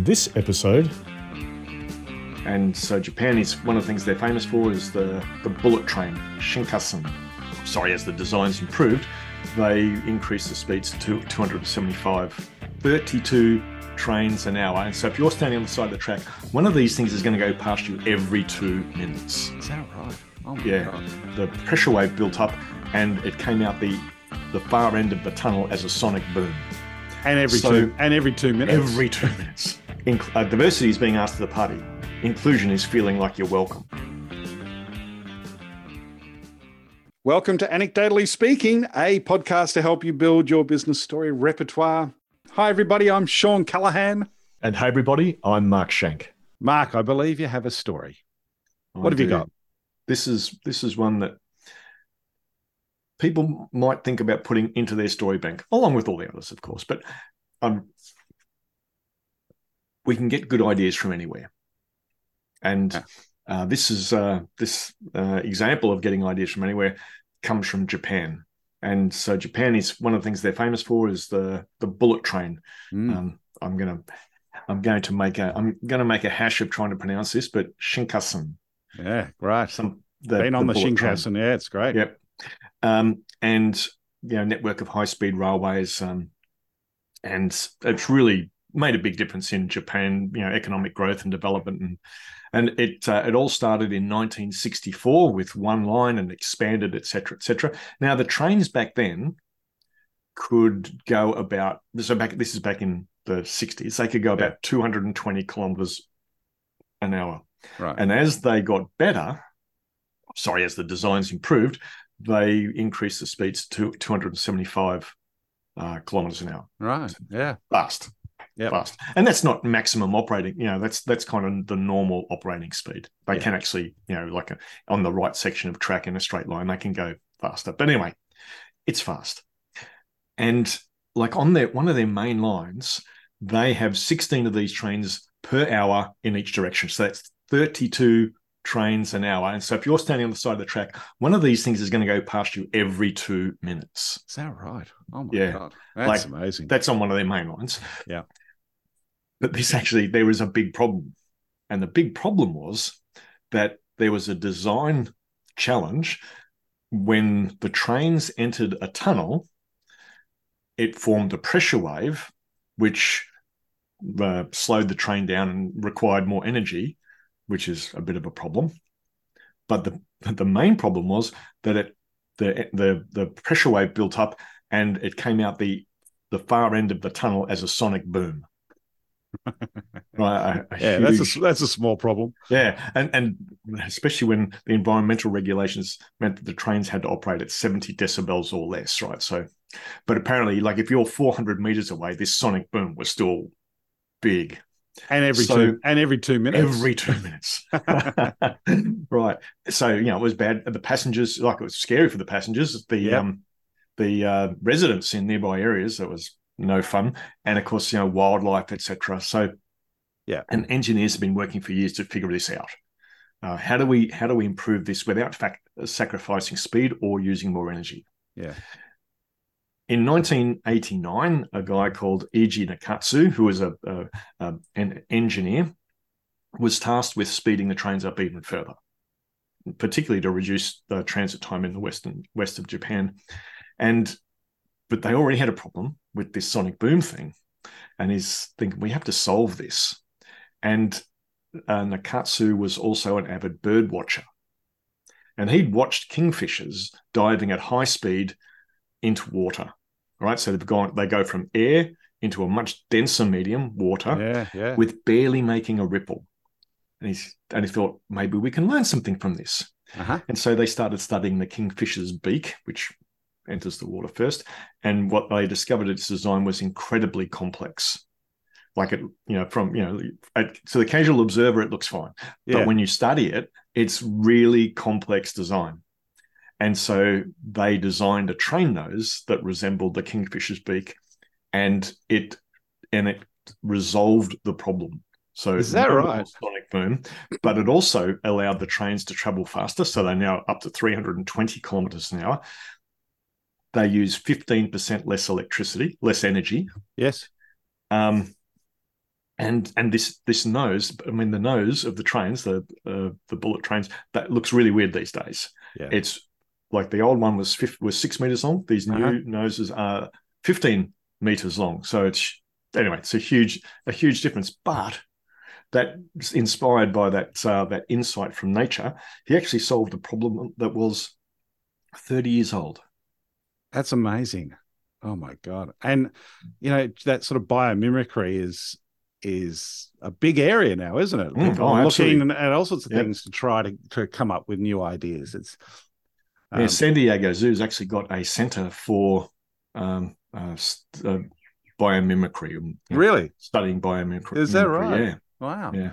On this episode, And so Japan is one of the things they're famous for is the, the bullet train, Shinkansen. Sorry, as the design's improved, they increased the speeds to 275, 32 trains an hour. And so if you're standing on the side of the track, one of these things is going to go past you every two minutes. Is that right? Oh my Yeah, god. the pressure wave built up and it came out the the far end of the tunnel as a sonic boom. And every So- two and every two minutes. Every two minutes. Inc- uh, diversity is being asked to the party. Inclusion is feeling like you're welcome. Welcome to Anecdotally Speaking, a podcast to help you build your business story repertoire. Hi everybody, I'm Shawn Callaghan. and hey everybody, I'm Mark Schenk. Mark, I believe you have a story. What I have you got? This is this is one that people might think about putting into their story bank, along with all the others, of course. But um, we can get good ideas from anywhere, and Yeah. uh, this is uh, this uh, example of getting ideas from anywhere comes from Japan. And so Japan is one of the things they're famous for is the the bullet train. Mm, Um, I'm gonna I'm going to make a I'm going to make a hash of trying to pronounce this, but Shinkansen. yeah, right. Some the, Been on the, train. Shinkansen. Yeah, it's great. Yep. Um, and you know, network of high speed railways, um, and it's really made a big difference in Japan. You know, economic growth and development, and and it uh, it all started in 1964 with one line and expanded, et cetera, et cetera. Now the trains back then could go about so back this is back in the 60s they could go Yeah. about 220 kilometers an hour Right. and as they got better, sorry, as the designs improved, they increased the speeds to 275 uh, kilometers an hour. right. Yeah. Fast. Yep. Fast. And that's not maximum operating, you know, that's that's kind of the normal operating speed. They Yeah. can actually, you know, like a, on the right section of track in a straight line, they can go faster. But anyway, it's fast. And like on their one of their main lines, they have 16 of these trains per hour in each direction. So that's 32 trains an hour. And so if you're standing on the side of the track, one of these things is going to go past you every two minutes. Is that right? Oh my Yeah. god. That's Like, amazing. That's on one of their main lines. Yeah. But this actually, there was a big problem. And the big problem was that there was a design challenge when the trains entered a tunnel, it formed a pressure wave, which uh, slowed the train down and required more energy, which is a bit of a problem. But the the main problem was that it the the the pressure wave built up and it came out the the far end of the tunnel as a sonic boom. Right, a- a yeah, that's a that's a small problem. yeah, and and especially when the environmental regulations meant that the trains had to operate at seventy decibels or less, right? So, but apparently, like if you're four hundred meters away, this sonic boom was still big. And every So- two and every two minutes. Every two minutes. right. So, you know, it was bad. The passengers, like it was scary for the passengers. The Yep. um the uh residents in nearby areas, it was no fun. And of course, you know, wildlife, etc. So Yeah. And engineers have been working for years to figure this out. Uh, how do we how do we improve this without fact sacrificing speed or using more energy? Yeah. In 1989, a guy called Eiji Nakatsu, who was a, a, a an engineer, was tasked with speeding the trains up even further, particularly to reduce the transit time in the western west of Japan. And but they already had a problem with this sonic boom thing, and he's thinking we have to solve this. And uh, Nakatsu was also an avid bird watcher, and he'd watched kingfishers diving at high speed into water. Right, so they've gone they go from air into a much denser medium, water, Yeah, yeah. with barely making a ripple. And he's and he thought maybe we can learn something from this. Uh-huh. And so they started studying the kingfisher's beak, which enters the water first. And what they discovered its design was incredibly complex. Like it, you know, from you know, at, to the casual observer, it looks fine, Yeah. but when you study it, it's really complex design. And so they designed a train nose that resembled the kingfisher's beak, and it and it resolved the problem. So Is that right? Sonic boom, but it also allowed the trains to travel faster. So they're now up to 320 kilometers an hour. They use 15% less electricity, less energy. yes. Um, and and this this nose, I mean, the nose of the trains, the uh, the bullet trains, that looks really weird these days. Yeah. It's like the old one was fif- was six meters long. These new Uh-huh. noses are fifteen meters long. So it's anyway, it's a huge a huge difference. But that inspired by that uh, that insight from nature, he actually solved a problem that was thirty years old. That's amazing. Oh my god! And you know that sort of biomimicry is is a big area now, isn't it? Mm, People oh, are absolutely. looking at all sorts of Yep. things to try to to come up with new ideas. It's yeah, um, San Diego Zoo's actually got a center for um, uh, st- uh, biomimicry. you know, really studying biomimicry. Is that right? Yeah. wow. Yeah.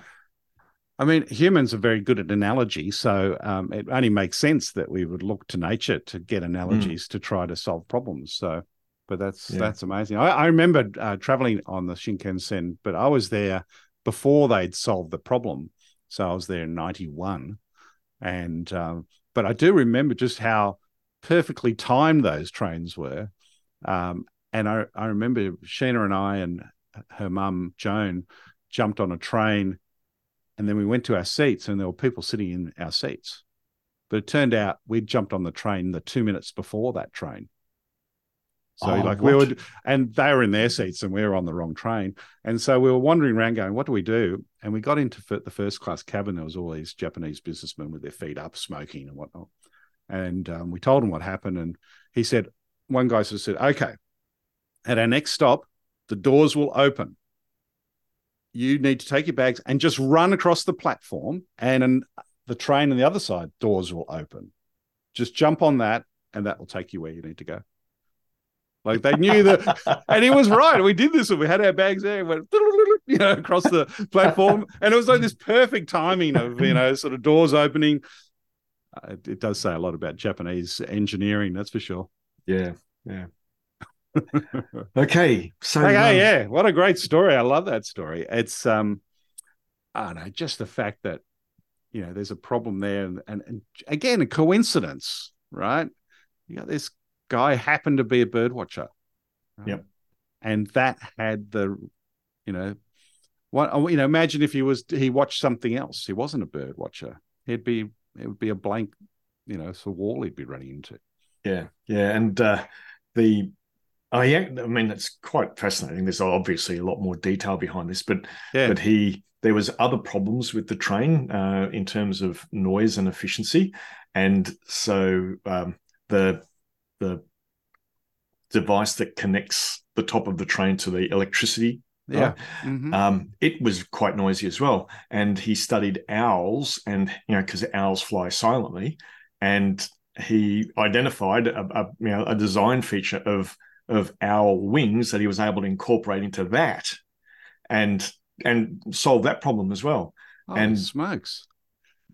I mean, humans are very good at analogy, so um, it only makes sense that we would look to nature to get analogies to try to solve problems. So, but that's Yeah. that's amazing. I, I remember uh, traveling on the Shinkansen, but I was there before they'd solved the problem. So I was there in '91, and um, but I do remember just how perfectly timed those trains were. Um, and I, I remember Sheena and I and her mum Joan jumped on a train and then we went to our seats and there were people sitting in our seats. But it turned out we'd jumped on the train the two minutes before that train. So Oh, like we would and they were in their seats and we were on the wrong train. And so we were wandering around going, what do we do? And we got into the first class cabin. There was all these Japanese businessmen with their feet up smoking and whatnot. And um, we told him what happened. And he said, one guy sort of said, okay, at our next stop, the doors will open you need to take your bags and just run across the platform and an, the train on the other side doors will open. Just jump on that and that will take you where you need to go. Like they knew that and he was right. We did this and we had our bags there and went you know across the platform. And it was like this perfect timing of you know sort of doors opening. Uh, it, it does say a lot about japanese engineering that's for sure. Yeah. Yeah. Okay. So okay, um, yeah, what a great story. I love that story. It's um I don't know, just the fact that you know there's a problem there and, and, and again a coincidence, right? You got this guy happened to be a bird watcher. right? Yep. And that had the you know what you know, imagine if he was he watched something else. He wasn't a bird watcher. He'd be it would be a blank, you know, sort of wall he'd be running into. Yeah, yeah, and uh, the I, I mean, it's quite fascinating. There's obviously a lot more detail behind this, but Yeah. but he there was other problems with the train uh, in terms of noise and efficiency, and so um, the the device that connects the top of the train to the electricity yeah. Mhm. um, it was quite noisy as well. And he studied owls, and you know, because owls fly silently, and he identified a, a you know a design feature of of our wings that he was able to incorporate into that, and and solve that problem as well. Holy and- smokes.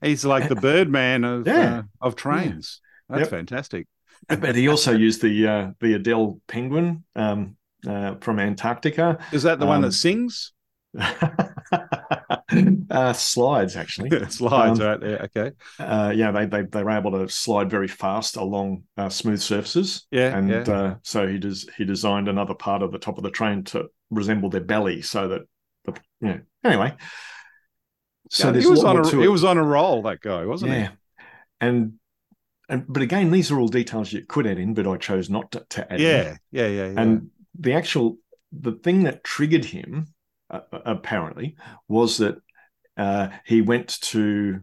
He's like the Birdman of Yeah. uh, of trains. That's Yep. fantastic. But he also used the uh, the Adélie penguin um, uh, from Antarctica. Is that the one Um, that sings? uh, slides actually. Slides um, right there. Okay. uh, yeah, they, they they were able to slide very fast along uh, smooth surfaces, Yeah. and yeah. uh, so he does he designed another part of the top of the train to resemble their belly, so that the you know anyway. So Yeah, he was on a he it. was on a roll, that guy, wasn't yeah, and and but again, these are all details you could add in, but I chose not to, to add he? in. Yeah. Yeah. Yeah. Yeah. And the actual the thing that triggered him uh, apparently was that uh, he went to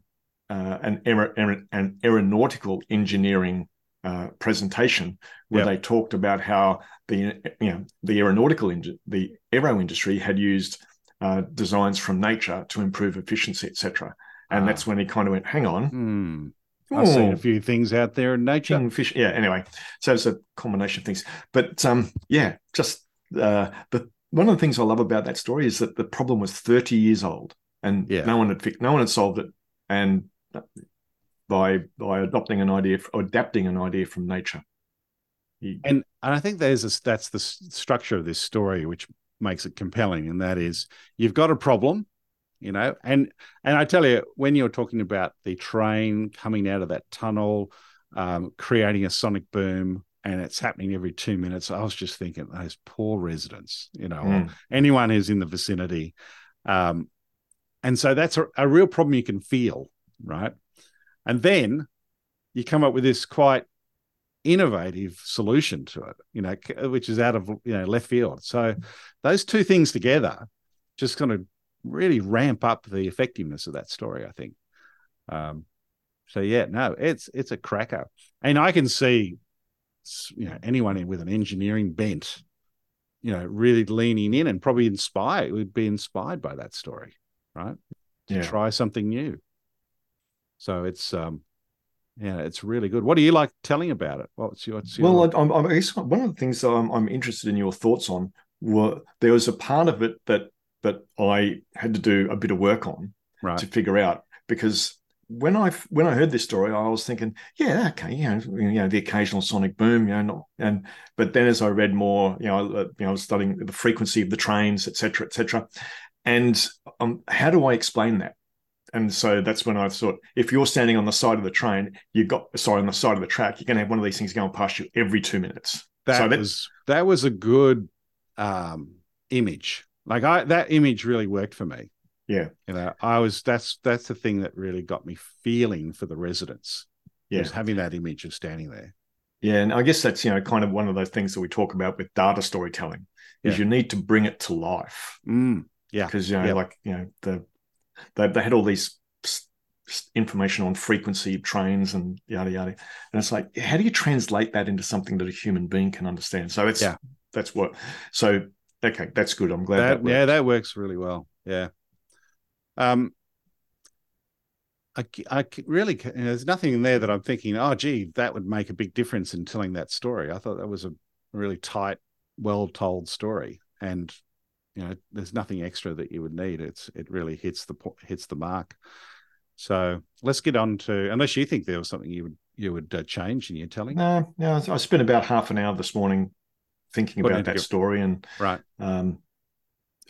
uh, an, aer- aer- an aeronautical engineering uh, presentation where Yep. they talked about how the you know the aeronautical in- the aero industry had used uh, designs from nature to improve efficiency, etc. And Ah. that's when he kind of went, "Hang on, Hmm. I've seen oh, a few things out there in nature. Kingfish. Yeah. Anyway, so it's a combination of things. But um, yeah, just uh, the one of the things I love about that story is that the problem was 30 years old, and Yeah. no one had fixed, no one had solved it, and by by adopting an idea or adapting an idea from nature. He- And and I think there's a, that's the structure of this story which makes it compelling, and that is you've got a problem, you know, and and I tell you when you're talking about the train coming out of that tunnel, um, creating a sonic boom, and it's happening every two minutes. I was just thinking those poor residents, you know, Mm. anyone who's in the vicinity. Um, and so that's a, a real problem you can feel, right? And then you come up with this quite innovative solution to it, you know, which is out of you know left field. So those two things together just kind of really ramp up the effectiveness of that story. I think. Um, so yeah, no, it's it's a cracker, and I can see, you know, anyone with an engineering bent, you know, really leaning in and probably inspired would be inspired by that story, right? To Yeah. try something new. So it's um, yeah, it's really good. What do you like telling about it? What's your, what's your Well, I, I'm, I guess one of the things that I'm, I'm interested in your thoughts on were there was a part of it that that I had to do a bit of work on right? to figure out because when I when I heard this story, I was thinking, yeah, okay, you know, you know, the occasional sonic boom, you know, not, and but then as I read more, you know, I, you know, I was studying the frequency of the trains, et cetera, et cetera, and um, how do I explain that? And so that's when I thought, if you're standing on the side of the train, you've got sorry on the side of the track, you're going to have one of these things going past you every two minutes. that so that- was that was a good um image. Like I that image really worked for me. Yeah. You know, I was that's that's the thing that really got me feeling for the residents. Yeah. Was having that image of standing there. Yeah, and I guess that's you know kind of one of those things that we talk about with data storytelling is Yeah. you need to bring it to life. Mm, Yeah. because you know Yeah. like you know the they, they had all these information on frequency of trains and yada yada and it's like how do you translate that into something that a human being can understand so it's Yeah. that's what so okay that's good i'm glad that, that, yeah, that works really well. Yeah. Um, I, I really, c- there's nothing in there that I'm thinking, oh, gee, that would make a big difference in telling that story. I thought that was a really tight, well told story. And, you know, there's nothing extra that you would need. It's, it really hits the, po- hits the mark. So let's get on to, unless you think there was something you would, you would uh, change in your telling. no no i spent about half an hour this morning thinking Putting about that story and Right. um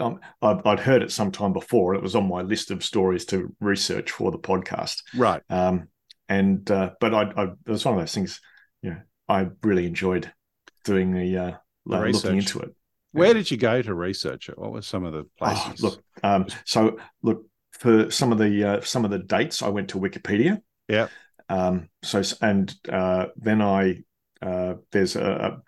um, I'd, I'd heard it sometime before. It was on my list of stories to research for the podcast. Right. Um, and uh, but I, I it was one of those things. You know, I really enjoyed doing the, uh, The looking into it. Where did you go to research it? What were some of the Oh, places? look, um, so look for some of the uh, some of the dates. I went to Wikipedia. Yeah. Um, so and uh, then I uh, there's a, a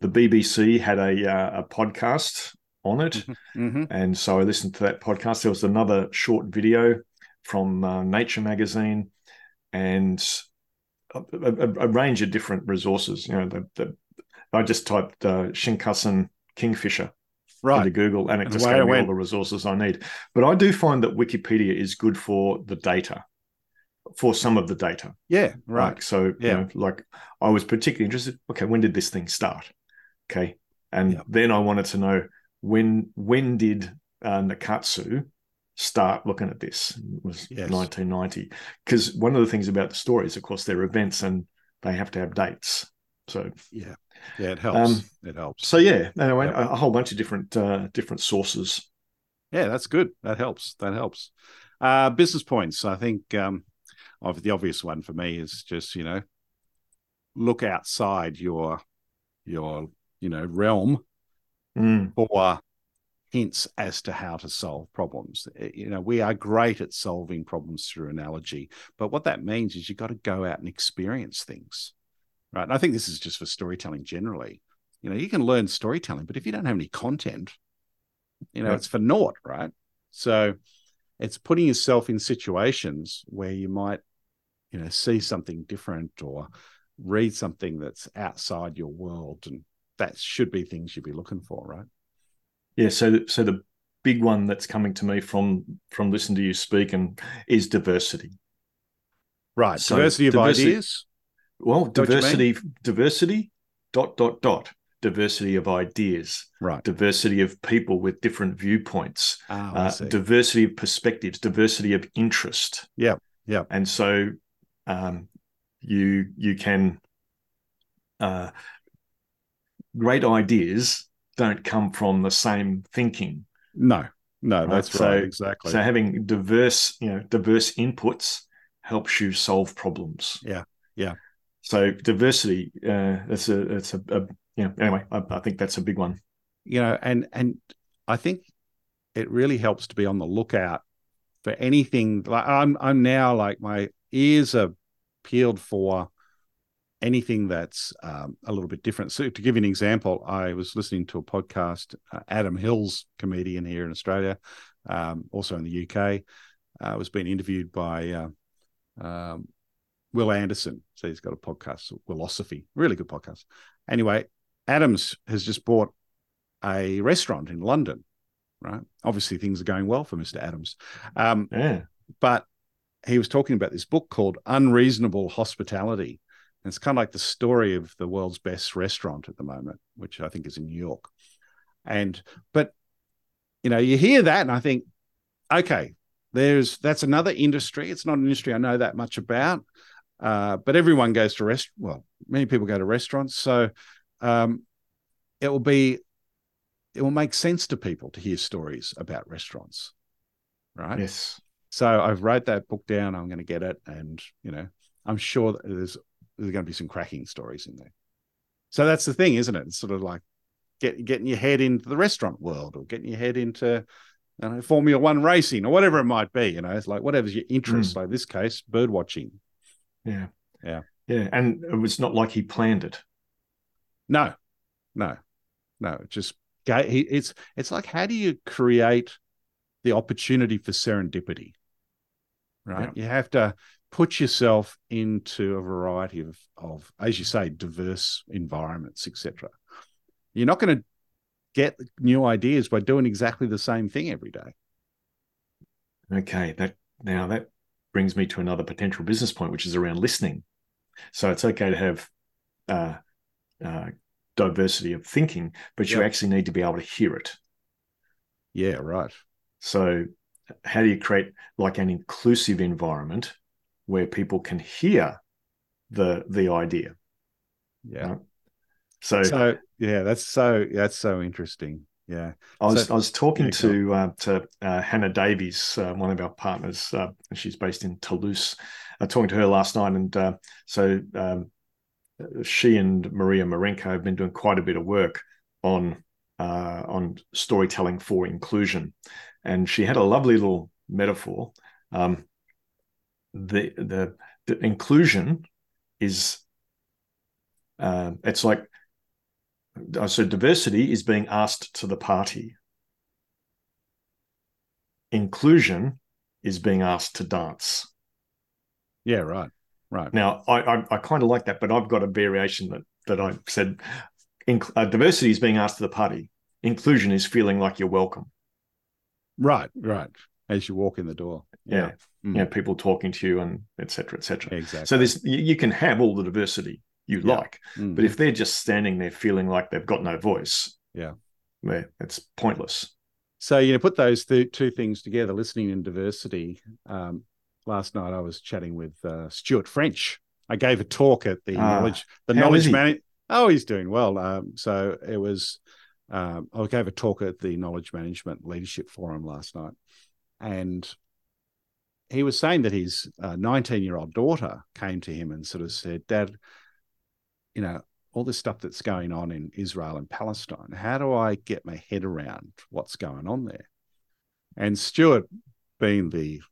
the BBC had a uh, a podcast on it. hmm And so I listened to that podcast. There was another short video from uh, Nature magazine and a, a, a range of different resources. You know, the, the, I just typed uh, Shinkansen Kingfisher Right. into Google and it And just gave me all the resources I need. But I do find that Wikipedia is good for the data, for some of the data. Yeah. Right. Like, so, Yeah. you know, like I was particularly interested. Okay, when did this thing start? Okay, and Yeah. then I wanted to know when when did uh, Nakatsu start looking at this? It was Yes. 1990. Because one of the things about the stories, of course, they're events and they have to have dates. So, Yeah. Yeah. It helps. Um, it helps. so yeah, anyway, Yep. a, a whole bunch of different uh, different sources. Yeah, that's good. That helps. That helps. Uh, business points. I think um, of the obvious one for me is just you know look outside your your you know realm Mm, for hints as to how to solve problems. Uh, You know, we are great at solving problems through analogy, but what that means is you've got to go out and experience things, right? And I think this is just for storytelling generally. You know, you can learn storytelling, but if you don't have any content, you know, Yeah. it's for naught, right? So it's putting yourself in situations where you might, you know, see something different or read something that's outside your world and that should be things you'd be looking for, right? yeah, so so the big one that's coming to me from from listening to you speak and is diversity. Right. So diversity of diversity- ideas. Well, what you mean? diversity, diversity, dot dot dot, diversity of ideas, Right. diversity of people with different viewpoints, I uh, diversity of perspectives, diversity of interest. Yeah, yeah. And so, um, you you can uh, great ideas don't come from the same thinking. no, no, Right, that's so- right. Exactly. So having diverse, you know, diverse inputs helps you solve problems. Yeah, yeah. So diversity, uh, that's a, it's a, a you know, anyway, I, I think that's a big one. you know, and and I think it really helps to be on the lookout for anything. Like I'm, I'm now like my ears are peeled for anything that's um, a little bit different. So, to give you an example, I was listening to a podcast. Uh, Adam Hills, comedian here in Australia, um, also in the UK, uh, was being interviewed by uh, um, Wil Anderson. So he's got a podcast, Wilosophy, really good podcast. Anyway, Adams has just bought a restaurant in London. Right, obviously things are going well for Mr. Adams. Um, yeah, but he was talking about this book called Unreasonable Hospitality it's kind of like the story of the world's best restaurant at the moment, which I think is in New York. And but you know, you hear that, and I think, okay, there's that's another industry. It's not an industry I know that much about, uh, but everyone goes to rest. Well, many people go to restaurants, so um, it will be it will make sense to people to hear stories about restaurants, right? Yes. So I've wrote that book down. I'm going to get it, and you know, I'm sure that there's there's going to be some cracking stories in there. So that's the thing, isn't it? It's sort of like get, getting your head into the restaurant world or getting your head into you know, Formula One racing or whatever it might be. You know, it's like whatever's your interest. Mm. Like this case, bird watching. Yeah, yeah, yeah. And it was not like he planned it. No, no, no. Just it's it's like how do you create the opportunity for serendipity? Right. Yeah. You have to put yourself into a variety of, of as you say, diverse environments, etc. You're not going to get new ideas by doing exactly the same thing every day. Okay, that now that brings me to another potential business point, which is around listening. So it's okay to have uh, uh, diversity of thinking, but you actually need to be able to hear it. Yeah, right. So, how do you create like an inclusive environment where people can hear the the idea. Yeah. Right? So, so yeah, that's so that's so interesting. Yeah, I was so, I was talking yeah, to uh, to uh, Hannah Davies, uh, one of our partners, uh, and she's based in Toulouse. I talking to her last night, and uh, so um, she and Maria Marenko have been doing quite a bit of work on uh, on storytelling for inclusion, and she had a lovely little metaphor. Um, the the, the inclusion is uh, it's like uh, so diversity is being asked to the party. Inclusion is being asked to dance. Yeah right right. Now i i, I kind of like that but i've got a variation that that i said inc- uh, diversity is being asked to the party. Inclusion is feeling like you're welcome. Right right as you walk in the door yeah, yeah mm. you know, people talking to you and etc. etc. Exactly. So there's you, you, can have all the diversity you yeah. like, mm. but if they're just standing there feeling like they've got no voice, yeah, it's pointless. So you know, put those th- two things together, listening and diversity. Um, last night I was chatting with uh, Stuart French. I gave a talk at the uh, knowledge the knowledge man. Oh, he's doing well. Um, so it was. Um, I gave a talk at the Knowledge Management Leadership Forum last night, and he was saying that his 19 uh, year old daughter came to him and sort of said, Dad, you know, all this stuff that's going on in Israel and Palestine, how do I get my head around what's going on there? And Stuart, being the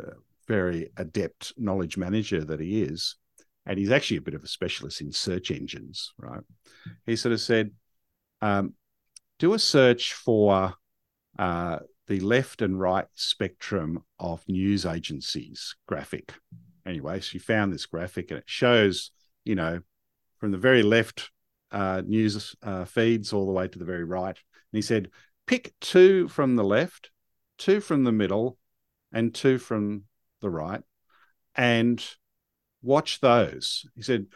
uh, very adept knowledge manager that he is, and he's actually a bit of a specialist in search engines, right? He sort of said, um, do a search for uh, the left and right spectrum of news agencies graphic. Anyway, she found this graphic and it shows, you know, from the very left uh, news uh, feeds all the way to the very right. And he said, pick two from the left, two from the middle, and two from the right, and watch those. He said,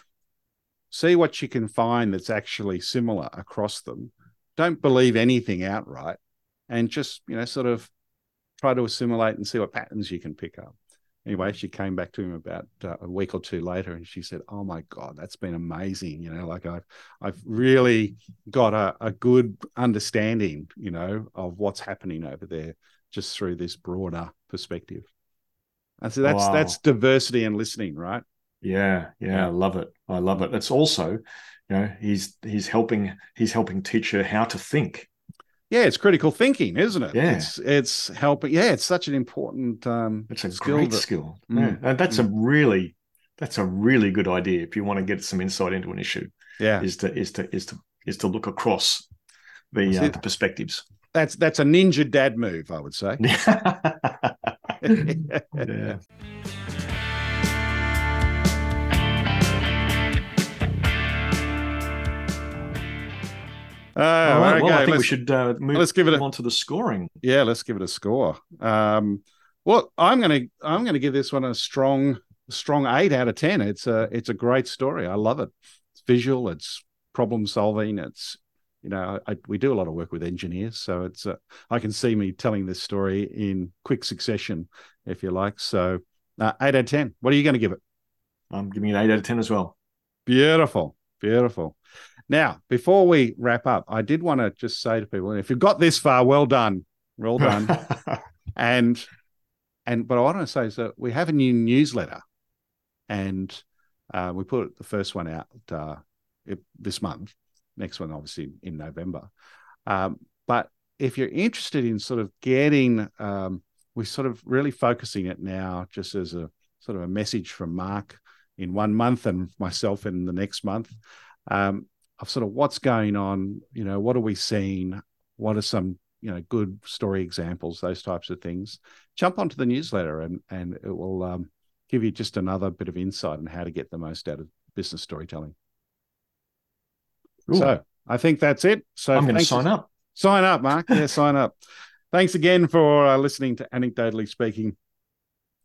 see what you can find that's actually similar across them. Don't believe anything outright and just you know sort of try to assimilate and see what patterns you can pick up anyway she came back to him about uh, a week or two later and she said oh my god that's been amazing you know like i've i've really got a, a good understanding you know of what's happening over there just through this broader perspective and so that's wow. that's diversity and listening right yeah, yeah, I love it. I love it. It's also, you know, he's he's helping he's helping teach her how to think yeah, it's critical thinking, isn't it? Yeah. It's it's helping. Yeah, it's such an important um, It's a skill great that- skill. Mm, Yeah. And that's a really that's a really good idea if you want to get some insight into an issue. Yeah, Is to is to is to is to look across the uh, the perspectives. that's that's a ninja dad move, I would say. yeah. Oh, All right. Well, I think we let's- should uh, move, let's give it a- on to the scoring. Yeah, let's give it a score. Um, well, I'm gonna I'm gonna give this one a strong strong eight out of ten. It's a it's a great story. I love it. It's visual. It's problem solving. It's you know I, we do a lot of work with engineers, so it's uh, I can see me telling this story in quick succession, if you like. So uh, eight out of ten. What are you going to give it? I'm giving it eight out of ten as well. Beautiful, beautiful. Now, before we wrap up, I did want to just say to people, if you've got this far, well done, well done. and and but I want to say is that we have a new newsletter, and uh, we put the first one out uh, this month. Next one, obviously, in November. Um, but if you're interested in sort of getting, um, we're sort of really focusing it now just as a sort of a message from Mark in one month and myself in the next month um, of sort of what's going on. You know, what are we seeing? What are some you know good story examples? Those types of things. Jump onto the newsletter and and it will um, give you just another bit of insight on how to get the most out of business storytelling. Cool. So I think that's it. So I'm going to sign up. Sign up, Mark. Yeah, sign up. Thanks again for uh, listening to Anecdotally Speaking.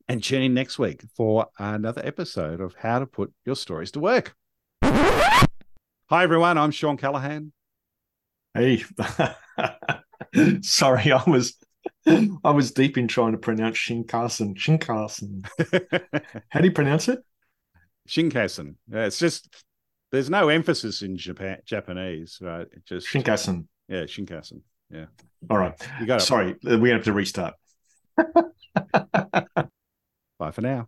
And tune in next week for another episode of How to Put Your Stories to Work. Hi, everyone. I'm Shawn Callaghan. Hey, sorry, I was I was deep in trying to pronounce Shinkansen. Shinkansen. How do you pronounce it? Shinkansen. Yeah, it's just, there's no emphasis in Japan, Japanese, right? It just, Shinkansen. yeah, Shinkansen. Yeah. All right. You got it. Sorry, uh, we have to restart. Bye for now.